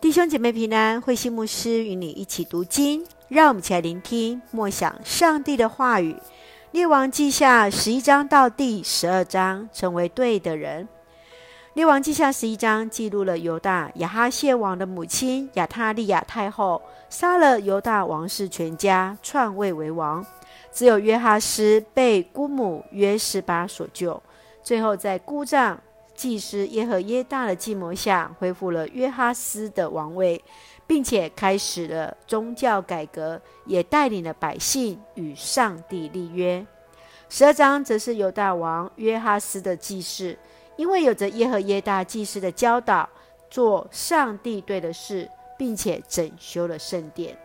弟兄姐妹平安，慧心牧师与你一起读经，让我们一起来聆听默想上帝的话语。列王记下十一章到第十二章，成为对的人。列王记下十一章记录了犹大亚哈谢王的母亲亚他利雅太后杀了犹大王室全家，篡位为王。只有约哈斯被姑母约示巴所救，最后在姑丈。祭司耶和耶大的计谋下，恢复了约哈斯的王位，并且开始了宗教改革，也带领了百姓与上帝立约。十二章则是犹大王约哈斯的记事，因为有着耶和耶大祭司的教导，做上帝对的事，并且整修了圣殿。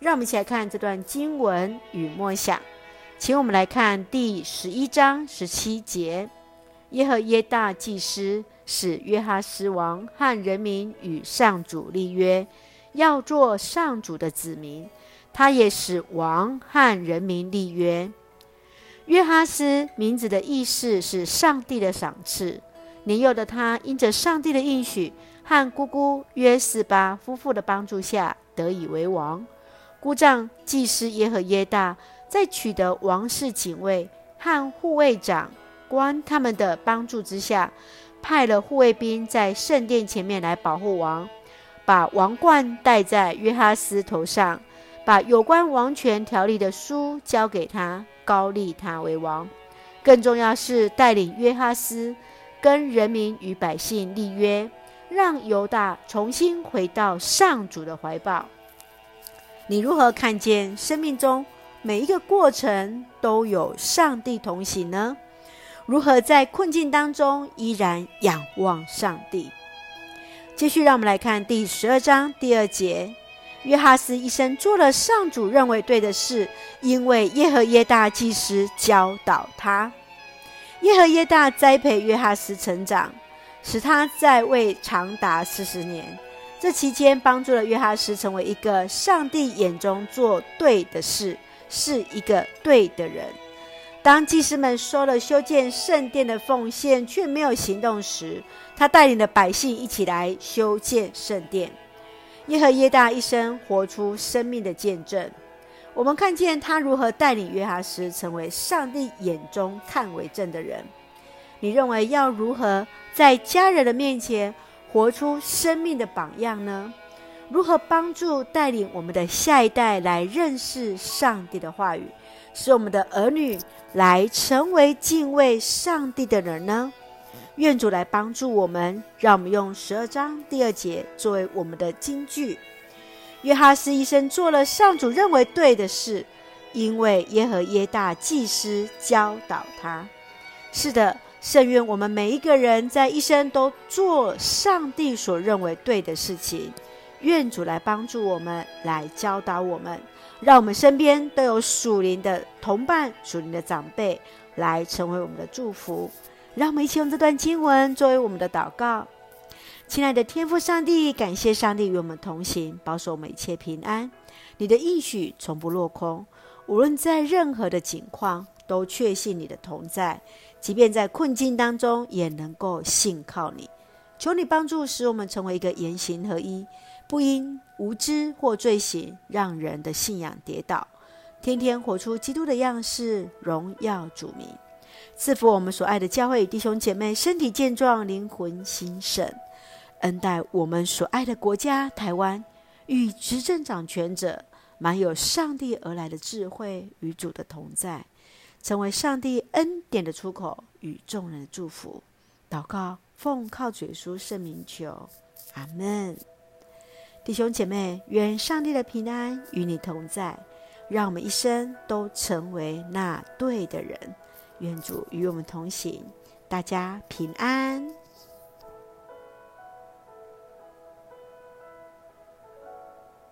让我们一起来看这段经文与默想，请我们来看第十一章十七节。耶和耶大祭司使约哈斯王和人民与上主立约，要做上主的子民。他也使王和人民立约。约哈斯名字的意思是上帝的赏赐。年幼的他因着上帝的应许和姑姑约示巴夫妇的帮助下，得以为王。姑丈祭司耶和耶大在取得王室警卫和护卫长。官他们的帮助之下，派了护卫兵在圣殿前面来保护王，把王冠戴在约哈斯头上，把有关王权条例的书交给他，高立他为王。更重要是带领约哈斯跟人民与百姓立约，让犹大重新回到上主的怀抱。你如何看见生命中每一个过程都有上帝同行呢？如何在困境当中依然仰望上帝？继续，让我们来看第十二章第二节。约哈斯一生做了上主认为对的事，因为耶和耶大祭司教导他。耶和耶大栽培约哈斯成长，使他在位长达四十年。这期间，帮助了约哈斯成为一个上帝眼中做对的事，是一个对的人。当祭司们收了修建圣殿的奉献，却没有行动时，他带领的百姓一起来修建圣殿。耶和耶大一生活出生命的见证。我们看见他如何带领约哈斯成为上帝眼中看为正的人。你认为要如何在家人的面前活出生命的榜样呢？如何帮助带领我们的下一代来认识上帝的话语？使我们的儿女来成为敬畏上帝的人呢？愿主来帮助我们，让我们用十二章第二节作为我们的金句。约哈斯一生做了上主认为对的事，因为耶和耶大祭司教导他。是的，圣愿我们每一个人在一生都做上帝所认为对的事情。愿主来帮助我们，来教导我们，让我们身边都有属灵的同伴、属灵的长辈，来成为我们的祝福。让我们一起用这段经文作为我们的祷告。亲爱的天父上帝，感谢上帝与我们同行，保守我们一切平安。你的应许从不落空，无论在任何的境况，都确信你的同在，即便在困境当中，也能够信靠你。求你帮助，使我们成为一个言行合一。不因无知或罪行，让人的信仰跌倒。天天活出基督的样式，荣耀主名。赐福我们所爱的教会弟兄姐妹，身体健壮，灵魂兴盛。恩待我们所爱的国家台湾，与执政掌权者满有上帝而来的智慧与主的同在，成为上帝恩典的出口与众人的祝福。祷告，奉靠主耶稣圣名求，阿门。弟兄姐妹，愿上帝的平安与你同在，让我们一生都成为那对的人。愿主与我们同行，大家平安。